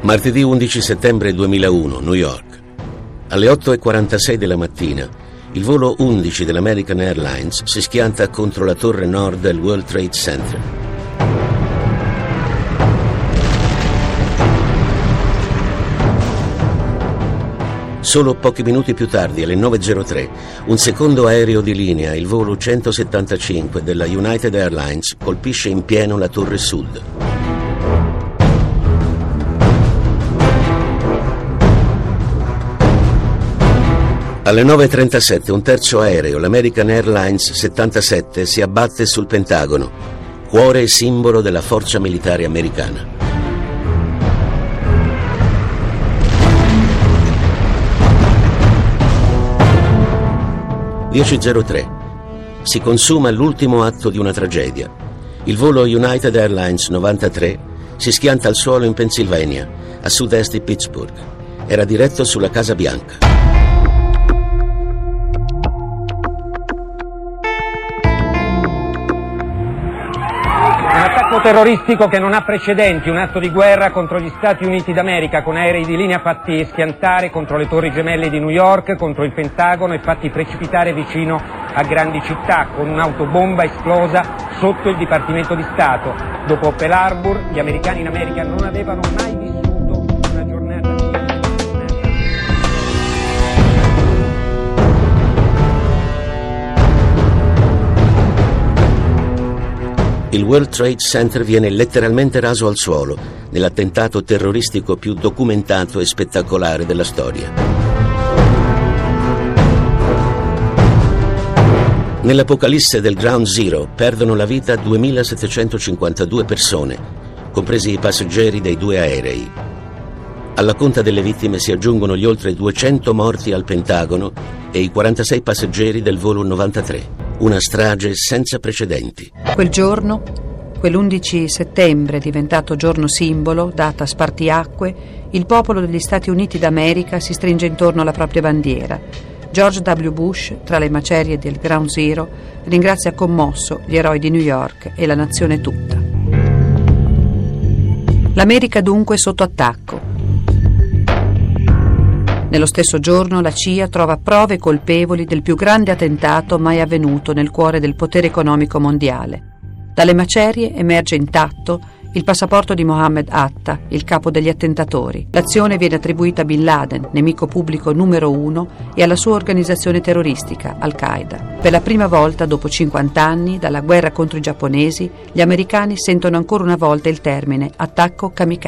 Martedì 11 settembre 2001, New York. Alle 8.46 della mattina, il volo 11 dell'American Airlines si schianta contro la torre nord del World Trade Center. Solo pochi minuti più tardi, alle 9.03, un secondo aereo di linea, il volo 175 della United Airlines, colpisce in pieno la torre sud. Alle 9.37 un terzo aereo, l'American Airlines 77, si abbatte sul Pentagono, cuore e simbolo della forza militare americana. «10.03. Si consuma l'ultimo atto di una tragedia. Il volo United Airlines 93 si schianta al suolo in Pennsylvania, a sud-est di Pittsburgh. Era diretto sulla Casa Bianca. Attacco terroristico che non ha precedenti, un atto di guerra contro gli Stati Uniti d'America con aerei di linea fatti schiantare contro le torri gemelle di New York, contro il Pentagono e fatti precipitare vicino a grandi città con un'autobomba esplosa sotto il Dipartimento di Stato. Dopo Pearl Harbor gli americani in America non avevano mai visto il World Trade Center viene letteralmente raso al suolo nell'attentato terroristico più documentato e spettacolare della storia. Nell'apocalisse del Ground Zero perdono la vita 2752 persone, compresi i passeggeri dei due aerei. Alla conta delle vittime si aggiungono gli oltre 200 morti al Pentagono e i 46 passeggeri del volo 93. Una strage senza precedenti. Quel giorno, quell'11 settembre diventato giorno simbolo, data spartiacque, il popolo degli Stati Uniti d'America si stringe intorno alla propria bandiera. George W. Bush, tra le macerie del Ground Zero, ringrazia commosso gli eroi di New York e la nazione tutta. L'America dunque sotto attacco. Nello stesso giorno la CIA trova prove colpevoli del più grande attentato mai avvenuto nel cuore del potere economico mondiale. Dalle macerie emerge intatto il passaporto di Mohammed Atta, il capo degli attentatori. L'azione viene attribuita a Bin Laden, nemico pubblico numero uno, e alla sua organizzazione terroristica, Al-Qaeda. Per la prima volta dopo 50 anni dalla guerra contro i giapponesi, gli americani sentono ancora una volta il termine attacco kamikaze.